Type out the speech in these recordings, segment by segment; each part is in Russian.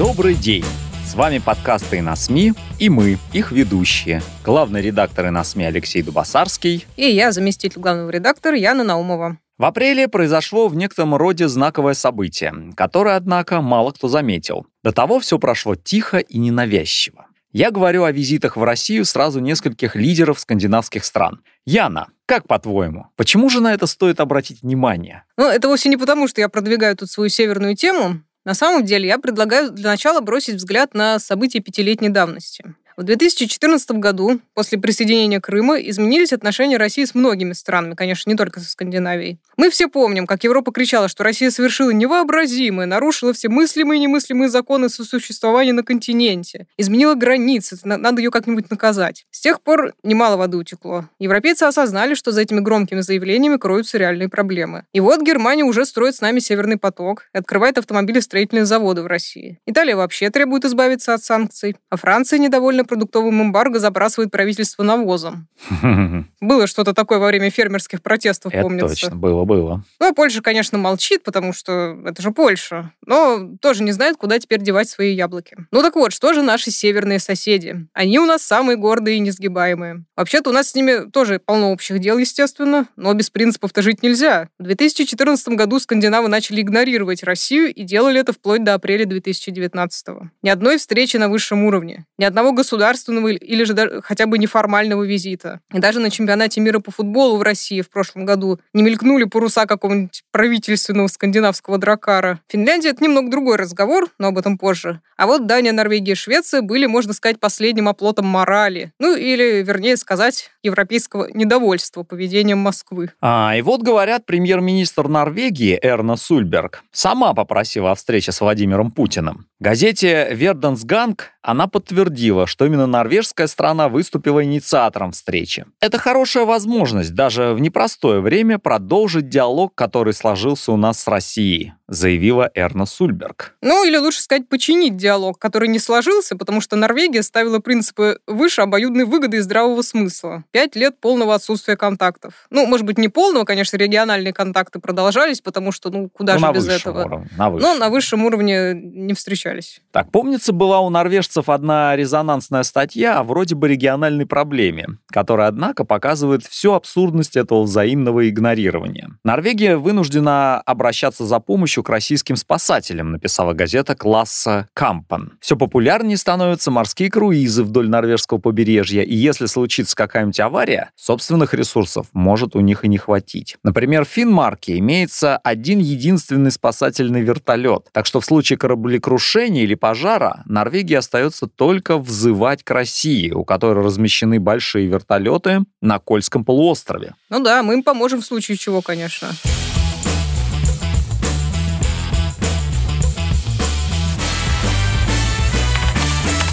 Добрый день! С вами подкасты «И на СМИ» и мы, их ведущие. Главный редактор «И на СМИ» Алексей Дубасарский. И я, заместитель главного редактора Яна Наумова. В апреле произошло в некотором роде знаковое событие, которое, однако, мало кто заметил. До того все прошло тихо и ненавязчиво. Я говорю о визитах в Россию сразу нескольких лидеров скандинавских стран. Яна, как по-твоему, почему же на это стоит обратить внимание? Ну, это вовсе не потому, что я продвигаю тут свою северную тему. На самом деле, я предлагаю для начала бросить взгляд на события пятилетней давности. В 2014 году, после присоединения Крыма, изменились отношения России с многими странами, конечно, не только со Скандинавией. Мы все помним, как Европа кричала, что Россия совершила невообразимое, нарушила все мыслимые и немыслимые законы сосуществования на континенте, изменила границы, надо ее как-нибудь наказать. С тех пор немало воды утекло. Европейцы осознали, что за этими громкими заявлениями кроются реальные проблемы. И вот Германия уже строит с нами Северный поток и открывает автомобилестроительные заводы в России. Италия вообще требует избавиться от санкций, а Франция недовольна продуктовым эмбарго забрасывает правительство навозом. Было что-то такое во время фермерских протестов, Это помнится. точно, было, было. Ну, а Польша, конечно, молчит, потому что это же Польша, но тоже не знает, куда теперь девать свои яблоки. Ну так вот, что же наши северные соседи? Они у нас самые гордые и несгибаемые. Вообще-то у нас с ними тоже полно общих дел, естественно, но без принципов-то жить нельзя. В 2014 году скандинавы начали игнорировать Россию и делали это вплоть до апреля 2019 Ни одной встречи на высшем уровне, ни одного государственного или же хотя бы неформального визита. И даже на чемпионате мира по футболу в России в прошлом году не мелькнули паруса какого-нибудь правительственного скандинавского дракара. Финляндия — это немного другой разговор, но об этом позже. А вот Дания, Норвегия и Швеция были, можно сказать, последним оплотом морали. Ну, или, вернее сказать, европейского недовольства поведением Москвы. А, и вот, говорят, премьер-министр Норвегии Эрна Сульберг сама попросила о встрече с Владимиром Путиным. Газете «Верденсганг» она подтвердила, что именно норвежская страна выступила инициатором встречи. Это хорошая возможность даже в непростое время продолжить диалог, который сложился у нас с Россией, заявила Эрна Сульберг. Ну, или лучше сказать, починить диалог, который не сложился, потому что Норвегия ставила принципы выше обоюдной выгоды и здравого смысла. Пять лет полного отсутствия контактов. Ну, может быть, не полного, конечно, региональные контакты продолжались, потому что, ну, куда Ну, же на без этого. уровне, на Но высшем. на высшем уровне не встречались. Так, помнится, была у норвежцев одна резонансная статья о вроде бы региональной проблеме, которая, однако, показывает всю абсурдность этого взаимного игнорирования. Норвегия вынуждена обращаться за помощью к российским спасателям, написала газета класса Кампан. Все популярнее становятся морские круизы вдоль норвежского побережья, и если случится какая-нибудь авария, собственных ресурсов может у них и не хватить. Например, в Финмарке имеется один единственный спасательный вертолет, так что в случае кораблекрушения или пожара Норвегии остается только взывать к России, у которой размещены большие вертолеты на Кольском полуострове. Ну да, мы им поможем в случае чего, конечно.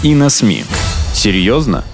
И на СМИ. Серьезно?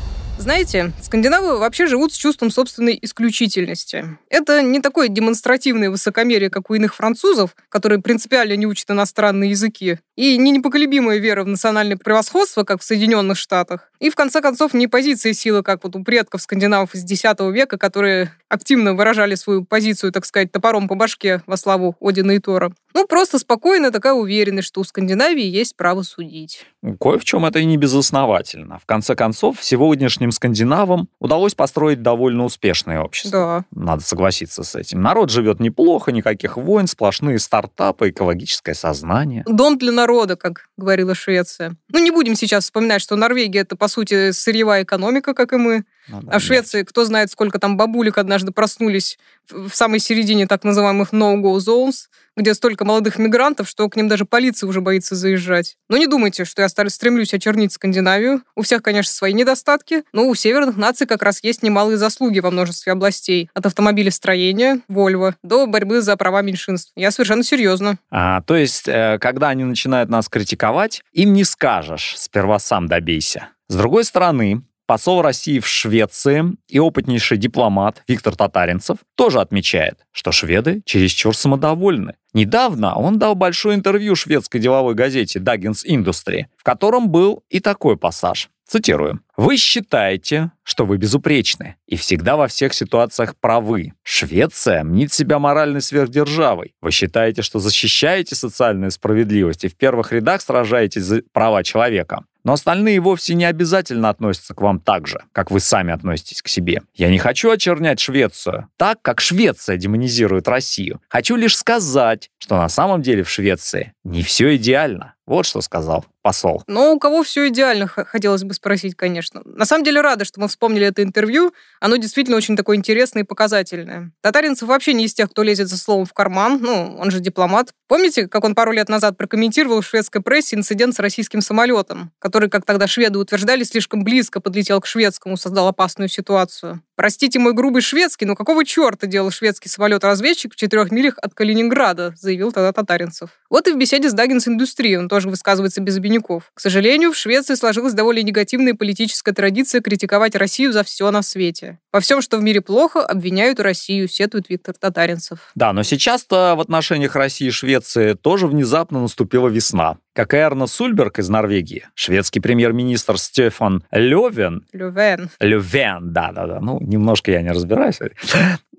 Знаете, скандинавы вообще живут с чувством собственной исключительности. Это не такое демонстративное высокомерие, как у иных французов, которые принципиально не учат иностранные языки, и не непоколебимая вера в национальное превосходство, как в Соединенных Штатах, и, в конце концов, не позиция силы, как вот у предков скандинавов из X века, которые активно выражали свою позицию, так сказать, топором по башке во славу Одина и Тора. Ну, просто спокойная такая уверенность, что у Скандинавии есть право судить. Кое в чем это и не безосновательно. В конце концов, сегодняшним скандинавам удалось построить довольно успешное общество. Да. Надо согласиться с этим. Народ живет неплохо, никаких войн, сплошные стартапы, экологическое сознание. Дом для народа, как говорила Швеция. Ну, не будем сейчас вспоминать, что Норвегия это, по сути, сырьевая экономика, как и мы. Надо А в Швеции, кто знает, сколько там бабулек однажды проснулись в самой середине так называемых no-go zones, где столько молодых мигрантов, что к ним даже полиция уже боится заезжать. Но не думайте, что я стремлюсь очернить Скандинавию. У всех, конечно, свои недостатки, но Ну, у северных наций как раз есть немалые заслуги во множестве областей. От автомобилестроения, Volvo, до борьбы за права меньшинств. Я совершенно серьезно. А, то есть, э, когда они начинают нас критиковать, им не скажешь, сперва сам добейся. С другой стороны, Посол России в Швеции и опытнейший дипломат Виктор Татаринцев тоже отмечает, что шведы чересчур самодовольны. Недавно он дал большое интервью шведской деловой газете Dagens Industry, в котором был и такой пассаж. Цитирую. «Вы считаете, что вы безупречны и всегда во всех ситуациях правы. Швеция мнит себя моральной сверхдержавой. Вы считаете, что защищаете социальную справедливость и в первых рядах сражаетесь за права человека. Но остальные вовсе не обязательно относятся к вам так же, как вы сами относитесь к себе. Я не хочу очернять Швецию так, как Швеция демонизирует Россию. Хочу лишь сказать, что на самом деле в Швеции не все идеально. Вот что сказал посол. Но у кого все идеально, хотелось бы спросить, конечно. На самом деле рада, что мы вспомнили это интервью. Оно действительно очень такое интересное и показательное. Татаринцев вообще не из тех, кто лезет за словом в карман. Ну, он же дипломат. Помните, как он пару лет назад прокомментировал в шведской прессе инцидент с российским самолетом, который, как тогда шведы утверждали, слишком близко подлетел к шведскому, создал опасную ситуацию. Простите мой грубый шведский, но какого черта делал шведский самолет-разведчик в четырех милях от Калининграда, заявил тогда Татаринцев. Вот и в беседе с Даггинс Индустрией он тоже высказывается без обиняков. К сожалению, в Швеции сложилась довольно негативная политическая традиция критиковать Россию за все на свете. Во всем, что в мире плохо, обвиняют Россию, сетует Виктор Татаринцев. Да, но сейчас-то в отношениях России и Швеции тоже внезапно наступила весна. Как и Эрна Сульберг из Норвегии, шведский премьер-министр Стефан Левен... Левен. Левен, да-да-да. Ну, немножко я не разбираюсь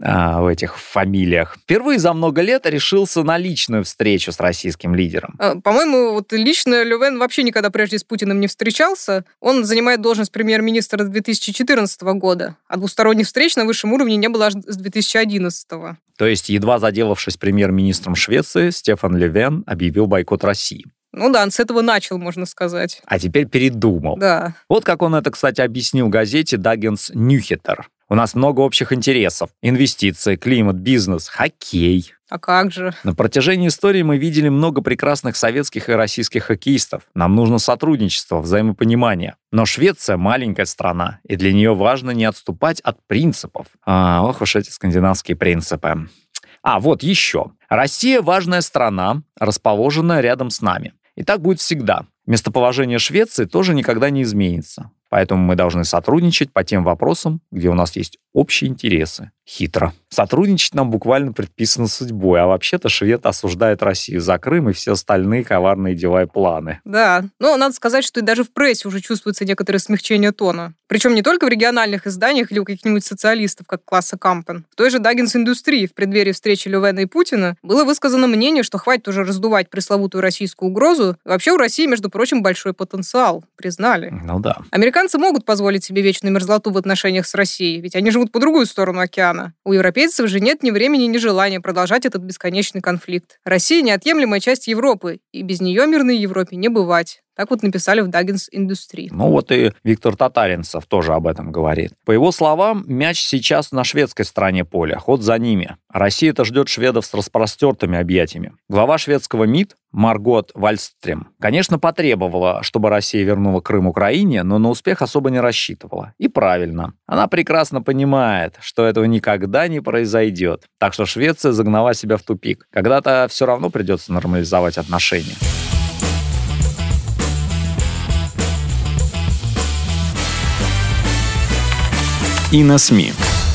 а, в этих фамилиях. Впервые за много лет решился на личную встречу с российским лидером. А, по-моему, вот лично Левен вообще никогда прежде с Путиным не встречался. Он занимает должность премьер-министра 2014 года, а двусторонних встреч на высшем уровне не было аж с 2011. То есть, едва заделавшись премьер-министром Швеции, Стефан Левен объявил бойкот России. Ну да, он с этого начал, можно сказать. А теперь передумал. Да. Вот как он это, кстати, объяснил газете Даггенс Нюхетер. У нас много общих интересов. Инвестиции, климат, бизнес, хоккей. А как же? На протяжении истории мы видели много прекрасных советских и российских хоккеистов. Нам нужно сотрудничество, взаимопонимание. Но Швеция маленькая страна, и для нее важно не отступать от принципов. А, ох уж эти скандинавские принципы. А, вот еще. Россия важная страна, расположенная рядом с нами. И так будет всегда. Местоположение Швеции тоже никогда не изменится. Поэтому мы должны сотрудничать по тем вопросам, где у нас есть общие интересы. Хитро. Сотрудничать нам буквально предписано судьбой, а вообще-то швед осуждает Россию за Крым и все остальные коварные дела и планы. Да, но надо сказать, что и даже в прессе уже чувствуется некоторое смягчение тона. Причем не только в региональных изданиях или у каких-нибудь социалистов, как класса Кампен. В той же Даггинс Индустрии в преддверии встречи Левена и Путина было высказано мнение, что хватит уже раздувать пресловутую российскую угрозу. Вообще у России, между прочим, большой потенциал. Признали. Ну да. Американцы могут позволить себе вечную мерзлоту в отношениях с Россией, ведь они живут по другую сторону океана. У европейцев же нет ни времени, ни желания продолжать этот бесконечный конфликт. Россия – неотъемлемая часть Европы, и без нее мирной Европе не бывать. Так вот написали в Даггинс Индустрии. Ну вот и Виктор Татаринцев тоже об этом говорит. По его словам, мяч сейчас на шведской стороне поля, ход за ними. Россия это ждет шведов с распростертыми объятиями. Глава шведского МИД Маргот Вальстрем, конечно, потребовала, чтобы Россия вернула Крым Украине, но на успех особо не рассчитывала. И правильно. Она прекрасно понимает, что этого никогда не произойдет. Так что Швеция загнала себя в тупик. Когда-то все равно придется нормализовать отношения. И на СМИ.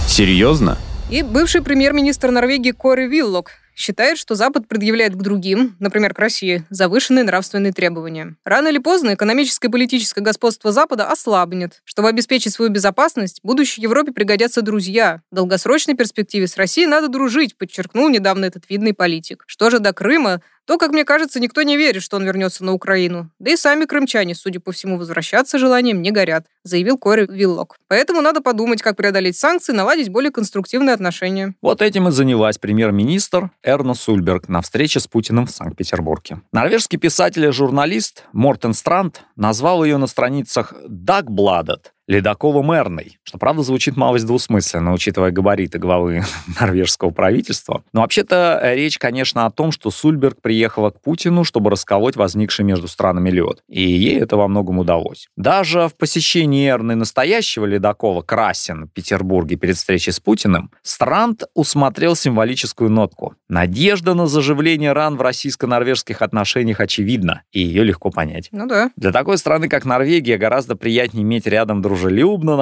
Серьезно? И бывший премьер-министр Норвегии Кори Виллок считает, что Запад предъявляет к другим, например, к России, завышенные нравственные требования. Рано или поздно экономическое и политическое господство Запада ослабнет. Чтобы обеспечить свою безопасность, будущей Европе пригодятся друзья. В долгосрочной перспективе с Россией надо дружить, подчеркнул недавно этот видный политик. Что же до Крыма, то, как мне кажется, никто не верит, что он вернется на Украину. Да и сами крымчане, судя по всему, возвращаться желанием не горят, заявил Кори Виллок. Поэтому надо подумать, как преодолеть санкции, наладить более конструктивные отношения. Вот этим и занялась премьер-министр Эрна Сульберг на встрече с Путиным в Санкт-Петербурге. Норвежский писатель и журналист Мортен Странд назвал ее на страницах «Dagbladet» ледоколом Эрной, что, правда, звучит малость двусмысленно, учитывая габариты главы норвежского правительства. Но вообще-то э, речь, конечно, о том, что Сульберг приехала к Путину, чтобы расколоть возникший между странами лед. И ей это во многом удалось. Даже в посещении Эрны настоящего ледокола Красин в Петербурге перед встречей с Путиным Странт усмотрел символическую нотку. Надежда на заживление ран в российско-норвежских отношениях очевидна, и ее легко понять. Ну да. Для такой страны, как Норвегия, гораздо приятнее иметь рядом дружелюбно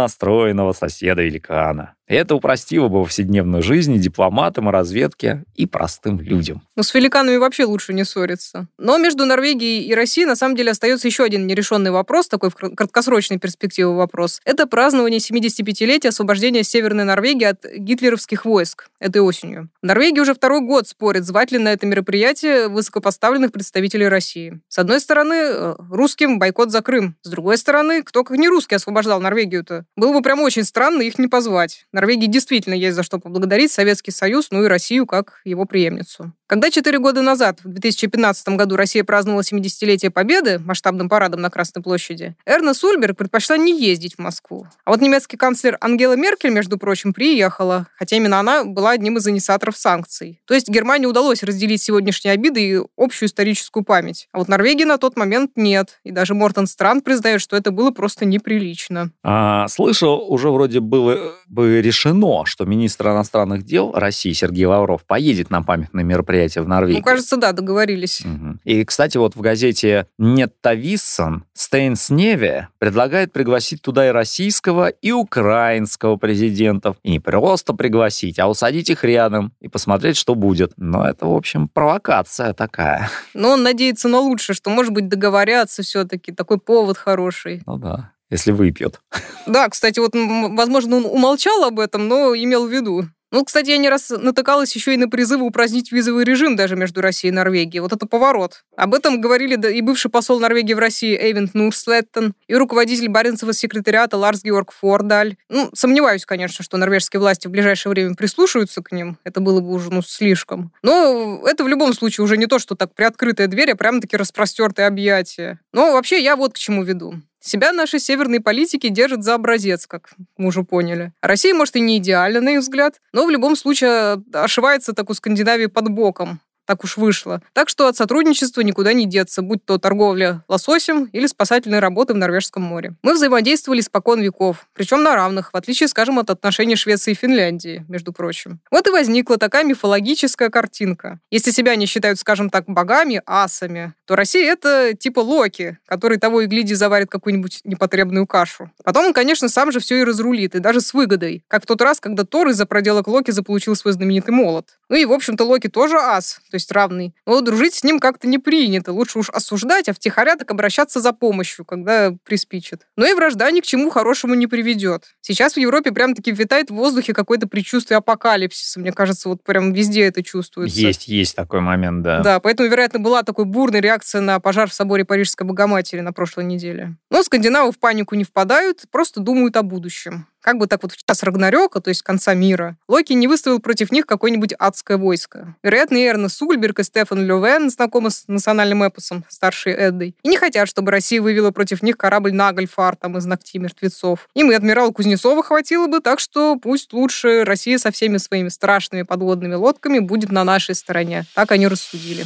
настроенного соседа-великана. Это упростило бы повседневную жизнь дипломатам, и разведке и простым людям. Ну, с великанами вообще лучше не ссориться. Но между Норвегией и Россией на самом деле остается еще один нерешенный вопрос, такой в краткосрочной перспективе вопрос. Это празднование 75-летия освобождения Северной Норвегии от гитлеровских войск этой осенью. В Норвегии уже второй год спорят, звать ли на это мероприятие высокопоставленных представителей России. С одной стороны, э, русским бойкот за Крым. С другой стороны, кто как не русский освобождал Норвегию-то? Было бы прям очень странно их не позвать. Норвегии действительно есть за что поблагодарить Советский Союз, ну и Россию как его преемницу. Когда четыре года назад, в 2015 году, Россия праздновала 70-летие Победы масштабным парадом на Красной площади, Эрна Сульберг предпочла не ездить в Москву. А вот немецкий канцлер Ангела Меркель, между прочим, приехала, хотя именно она была одним из инициаторов санкций. То есть Германии удалось разделить сегодняшние обиды и общую историческую память. А вот Норвегии на тот момент нет. И даже Мортон Стран признает, что это было просто неприлично. А, слышал, уже вроде было бы решено, что министр иностранных дел России Сергей Лавров поедет на памятное мероприятие в Норвегии. Ну, кажется, да, договорились. Угу. И, кстати, вот в газете «Неттависсон» Стейнс Неве предлагает пригласить туда и российского, и украинского президентов. И не просто пригласить, а усадить их рядом и посмотреть, что будет. Но это, в общем, провокация такая. Но он надеется на лучшее, что, может быть, договорятся все-таки. Такой повод хороший. Ну да если выпьет. Да, кстати, вот, возможно, он умолчал об этом, но имел в виду. Ну, кстати, я не раз натыкалась еще и на призывы упразднить визовый режим даже между Россией и Норвегией. Вот это поворот. Об этом говорили и бывший посол Норвегии в России Эйвент Нурслеттен, и руководитель Баренцева секретариата Ларс Георг Фордаль. Ну, сомневаюсь, конечно, что норвежские власти в ближайшее время прислушаются к ним. Это было бы уже, ну, слишком. Но это в любом случае уже не то, что так приоткрытая дверь, а прямо-таки распростертые объятия. Но вообще я вот к чему веду. Себя наши северные политики держат за образец, как мы уже поняли. Россия, может, и не идеальна, на их взгляд, но в любом случае ошивается так у Скандинавии под боком так уж вышло. Так что от сотрудничества никуда не деться, будь то торговля лососем или спасательные работы в Норвежском море. Мы взаимодействовали спокон веков, причем на равных, в отличие, скажем, от отношений Швеции и Финляндии, между прочим. Вот и возникла такая мифологическая картинка. Если себя не считают, скажем так, богами, асами, то Россия — это типа Локи, который того и гляди заварит какую-нибудь непотребную кашу. Потом он, конечно, сам же все и разрулит, и даже с выгодой. Как в тот раз, когда Тор из-за проделок Локи заполучил свой знаменитый молот. Ну и, в общем-то, Локи тоже ас, то есть равный. Но дружить с ним как-то не принято. Лучше уж осуждать, а втихаря так обращаться за помощью, когда приспичит. Но и вражда ни к чему хорошему не приведет. Сейчас в Европе прям-таки витает в воздухе какое-то предчувствие апокалипсиса. Мне кажется, вот прям везде это чувствуется. Есть, есть такой момент, да. Да, поэтому, вероятно, была такой бурной реакция на пожар в соборе Парижской Богоматери на прошлой неделе. Но скандинавы в панику не впадают, просто думают о будущем. Как бы так вот в час Рагнарёка, то есть конца мира, Локи не выставил против них какое-нибудь адское войско. Вероятно, и Эрна Сульберг и Стефан Лёвен знакомы с национальным эпосом, старшей Эддой, и не хотят, чтобы Россия вывела против них корабль Нагальфар, там, из ногтей мертвецов. Им и адмирал Кузнецова хватило бы, так что пусть лучше Россия со всеми своими страшными подводными лодками будет на нашей стороне. Так они рассудили.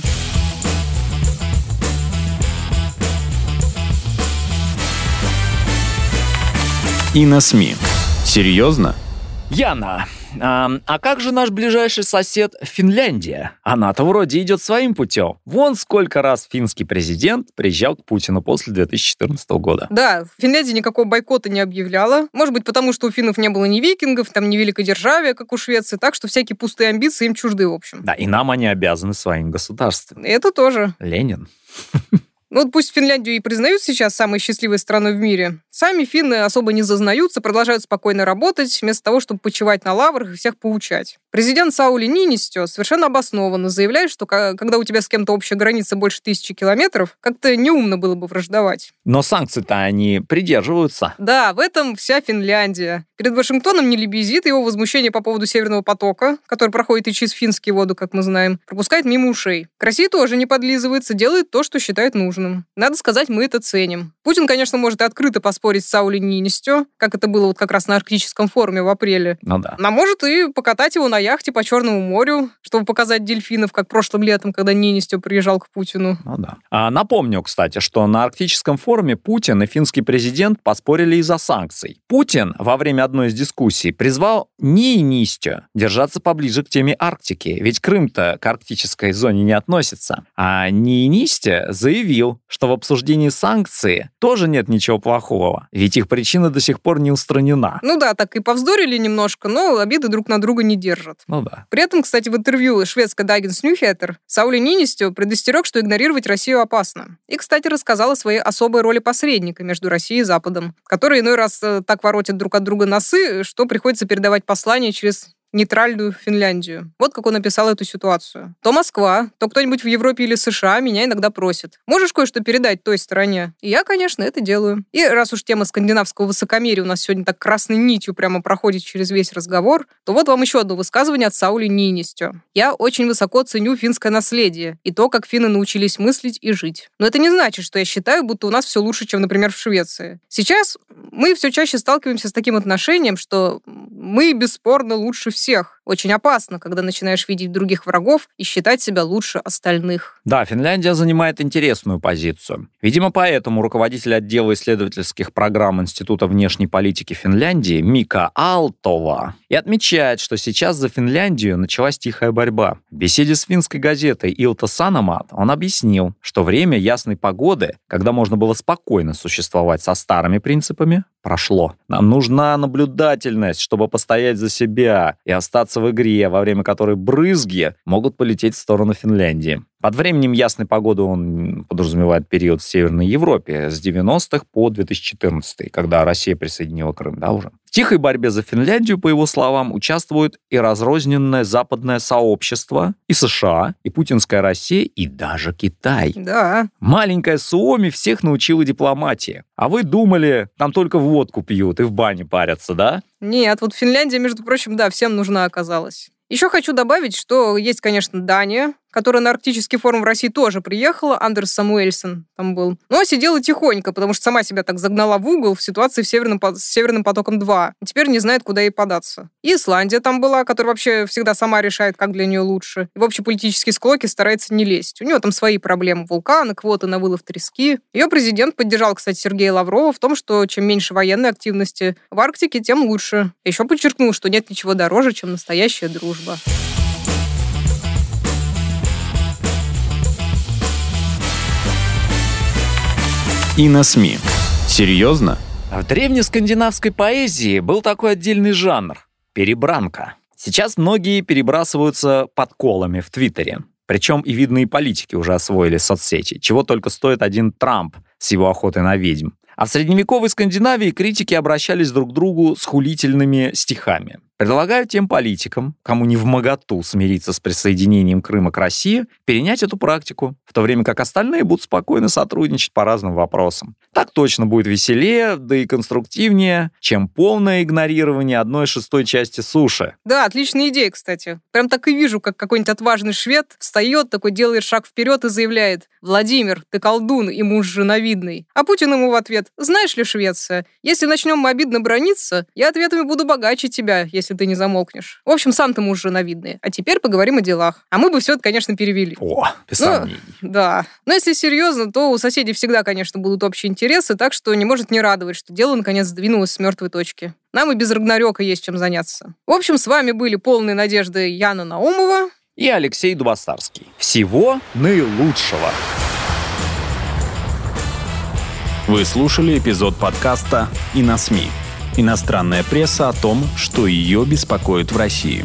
И на СМИ. Серьезно? Яна, а, а как же наш ближайший сосед Финляндия? Она-то вроде идет своим путем. Вон сколько раз финский президент приезжал к Путину после 2014 года. Да, Финляндия никакого бойкота не объявляла. Может быть, потому что у финнов не было ни викингов, там ни великодержавия, как у Швеции, так что всякие пустые амбиции им чужды, в общем. Да, и нам они обязаны своим государством. Это тоже. Ленин. Ну вот пусть Финляндию и признают сейчас самой счастливой страной в мире, сами финны особо не зазнаются, продолжают спокойно работать, вместо того, чтобы почивать на лаврах и всех поучать. Президент Саули Нинистё совершенно обоснованно заявляет, что когда у тебя с кем-то общая граница больше тысячи километров, как-то неумно было бы враждовать. Но санкции-то они придерживаются. Да, в этом вся Финляндия. Перед Вашингтоном не лебезит, его возмущение по поводу Северного потока, который проходит и через финские воду, как мы знаем, пропускает мимо ушей. К России тоже не подлизывается, делает то, что считает нужным. Надо сказать, мы это ценим. Путин, конечно, может и открыто поспорить с Саули Нинистё, как это было вот как раз на Арктическом форуме в апреле. Ну да. А может и покатать его на яхте по Черному морю, чтобы показать дельфинов, как прошлым летом, когда Нинистё приезжал к Путину. Ну да. А, напомню, кстати, что на Арктическом форуме Путин и финский президент поспорили из-за санкций. Путин во время одной из дискуссий призвал Нинистё держаться поближе к теме Арктики, ведь Крым-то к арктической зоне не относится. А Нинистё заявил, что в обсуждении санкций тоже нет ничего плохого, ведь их причина до сих пор не устранена. Ну да, так и повздорили немножко, но обиды друг на друга не держат. Ну да. При этом, кстати, в интервью шведской Даггинс Ньюхеттер Саули Нинистё предостерег, что игнорировать Россию опасно. И, кстати, рассказал о своей особой роли посредника между Россией и Западом, которые иной раз э, так воротят друг от друга носы, что приходится передавать послание через нейтральную Финляндию. Вот как он описал эту ситуацию. То Москва, то кто-нибудь в Европе или США меня иногда просит. Можешь кое-что передать той стороне? И я, конечно, это делаю. И раз уж тема скандинавского высокомерия у нас сегодня так красной нитью прямо проходит через весь разговор, то вот вам еще одно высказывание от Саули Нинистё. Я очень высоко ценю финское наследие и то, как финны научились мыслить и жить. Но это не значит, что я считаю, будто у нас все лучше, чем, например, в Швеции. Сейчас мы все чаще сталкиваемся с таким отношением, что мы бесспорно лучше всех всех. Очень опасно, когда начинаешь видеть других врагов и считать себя лучше остальных. Да, Финляндия занимает интересную позицию. Видимо, поэтому руководитель отдела исследовательских программ Института внешней политики Финляндии Мика Алтова и отмечает, что сейчас за Финляндию началась тихая борьба. В беседе с финской газетой Илта Санамат он объяснил, что время ясной погоды, когда можно было спокойно существовать со старыми принципами, прошло. Нам нужна наблюдательность, чтобы постоять за себя и остаться в игре, во время которой брызги могут полететь в сторону Финляндии. Под временем ясной погоды он подразумевает период в Северной Европе с 90-х по 2014, когда Россия присоединила Крым, да, уже. В тихой борьбе за Финляндию, по его словам, участвует и разрозненное западное сообщество, и США, и путинская Россия, и даже Китай. Да. Маленькая Суоми всех научила дипломатии. А вы думали, там только водку пьют и в бане парятся, да? Нет, вот Финляндия, между прочим, да, всем нужна оказалась. Еще хочу добавить, что есть, конечно, Дания, которая на Арктический форум в России тоже приехала, Андерс Самуэльсон там был. Но сидела тихонько, потому что сама себя так загнала в угол в ситуации в Северном, с Северным потоком-2. И теперь не знает, куда ей податься. И Исландия там была, которая вообще всегда сама решает, как для нее лучше. И в общеполитические склоки старается не лезть. У нее там свои проблемы. Вулканы, квоты на вылов трески. Ее президент поддержал, кстати, Сергея Лаврова в том, что чем меньше военной активности в Арктике, тем лучше. Еще подчеркнул, что нет ничего дороже, чем настоящая дружба. И на СМИ. Серьезно? В древнескандинавской поэзии был такой отдельный жанр — перебранка. Сейчас многие перебрасываются подколами в Твиттере. Причем и видные политики уже освоили соцсети, чего только стоит один Трамп с его охотой на ведьм. А в средневековой Скандинавии критики обращались друг к другу с хулительными стихами. Предлагаю тем политикам, кому не в моготу смириться с присоединением Крыма к России, перенять эту практику, в то время как остальные будут спокойно сотрудничать по разным вопросам. Так точно будет веселее, да и конструктивнее, чем полное игнорирование одной шестой части суши. Да, отличная идея, кстати. Прям так и вижу, как какой-нибудь отважный швед встает, такой делает шаг вперед и заявляет «Владимир, ты колдун и муж женовидный». А Путин ему в ответ «Знаешь ли, Швеция, если начнем мы обидно брониться, я ответами буду богаче тебя, если ты не замолкнешь. В общем, сам ты муж женовидный. А теперь поговорим о делах. А мы бы все это, конечно, перевели. О, без ну, Да. Но если серьезно, то у соседей всегда, конечно, будут общие интересы, так что не может не радовать, что дело, наконец, сдвинулось с мертвой точки. Нам и без Рагнарёка есть чем заняться. В общем, с вами были полные надежды Яна Наумова и Алексей Дубасарский. Всего наилучшего! Вы слушали эпизод подкаста «И на СМИ». Иностранная пресса о том, что ее беспокоит в России.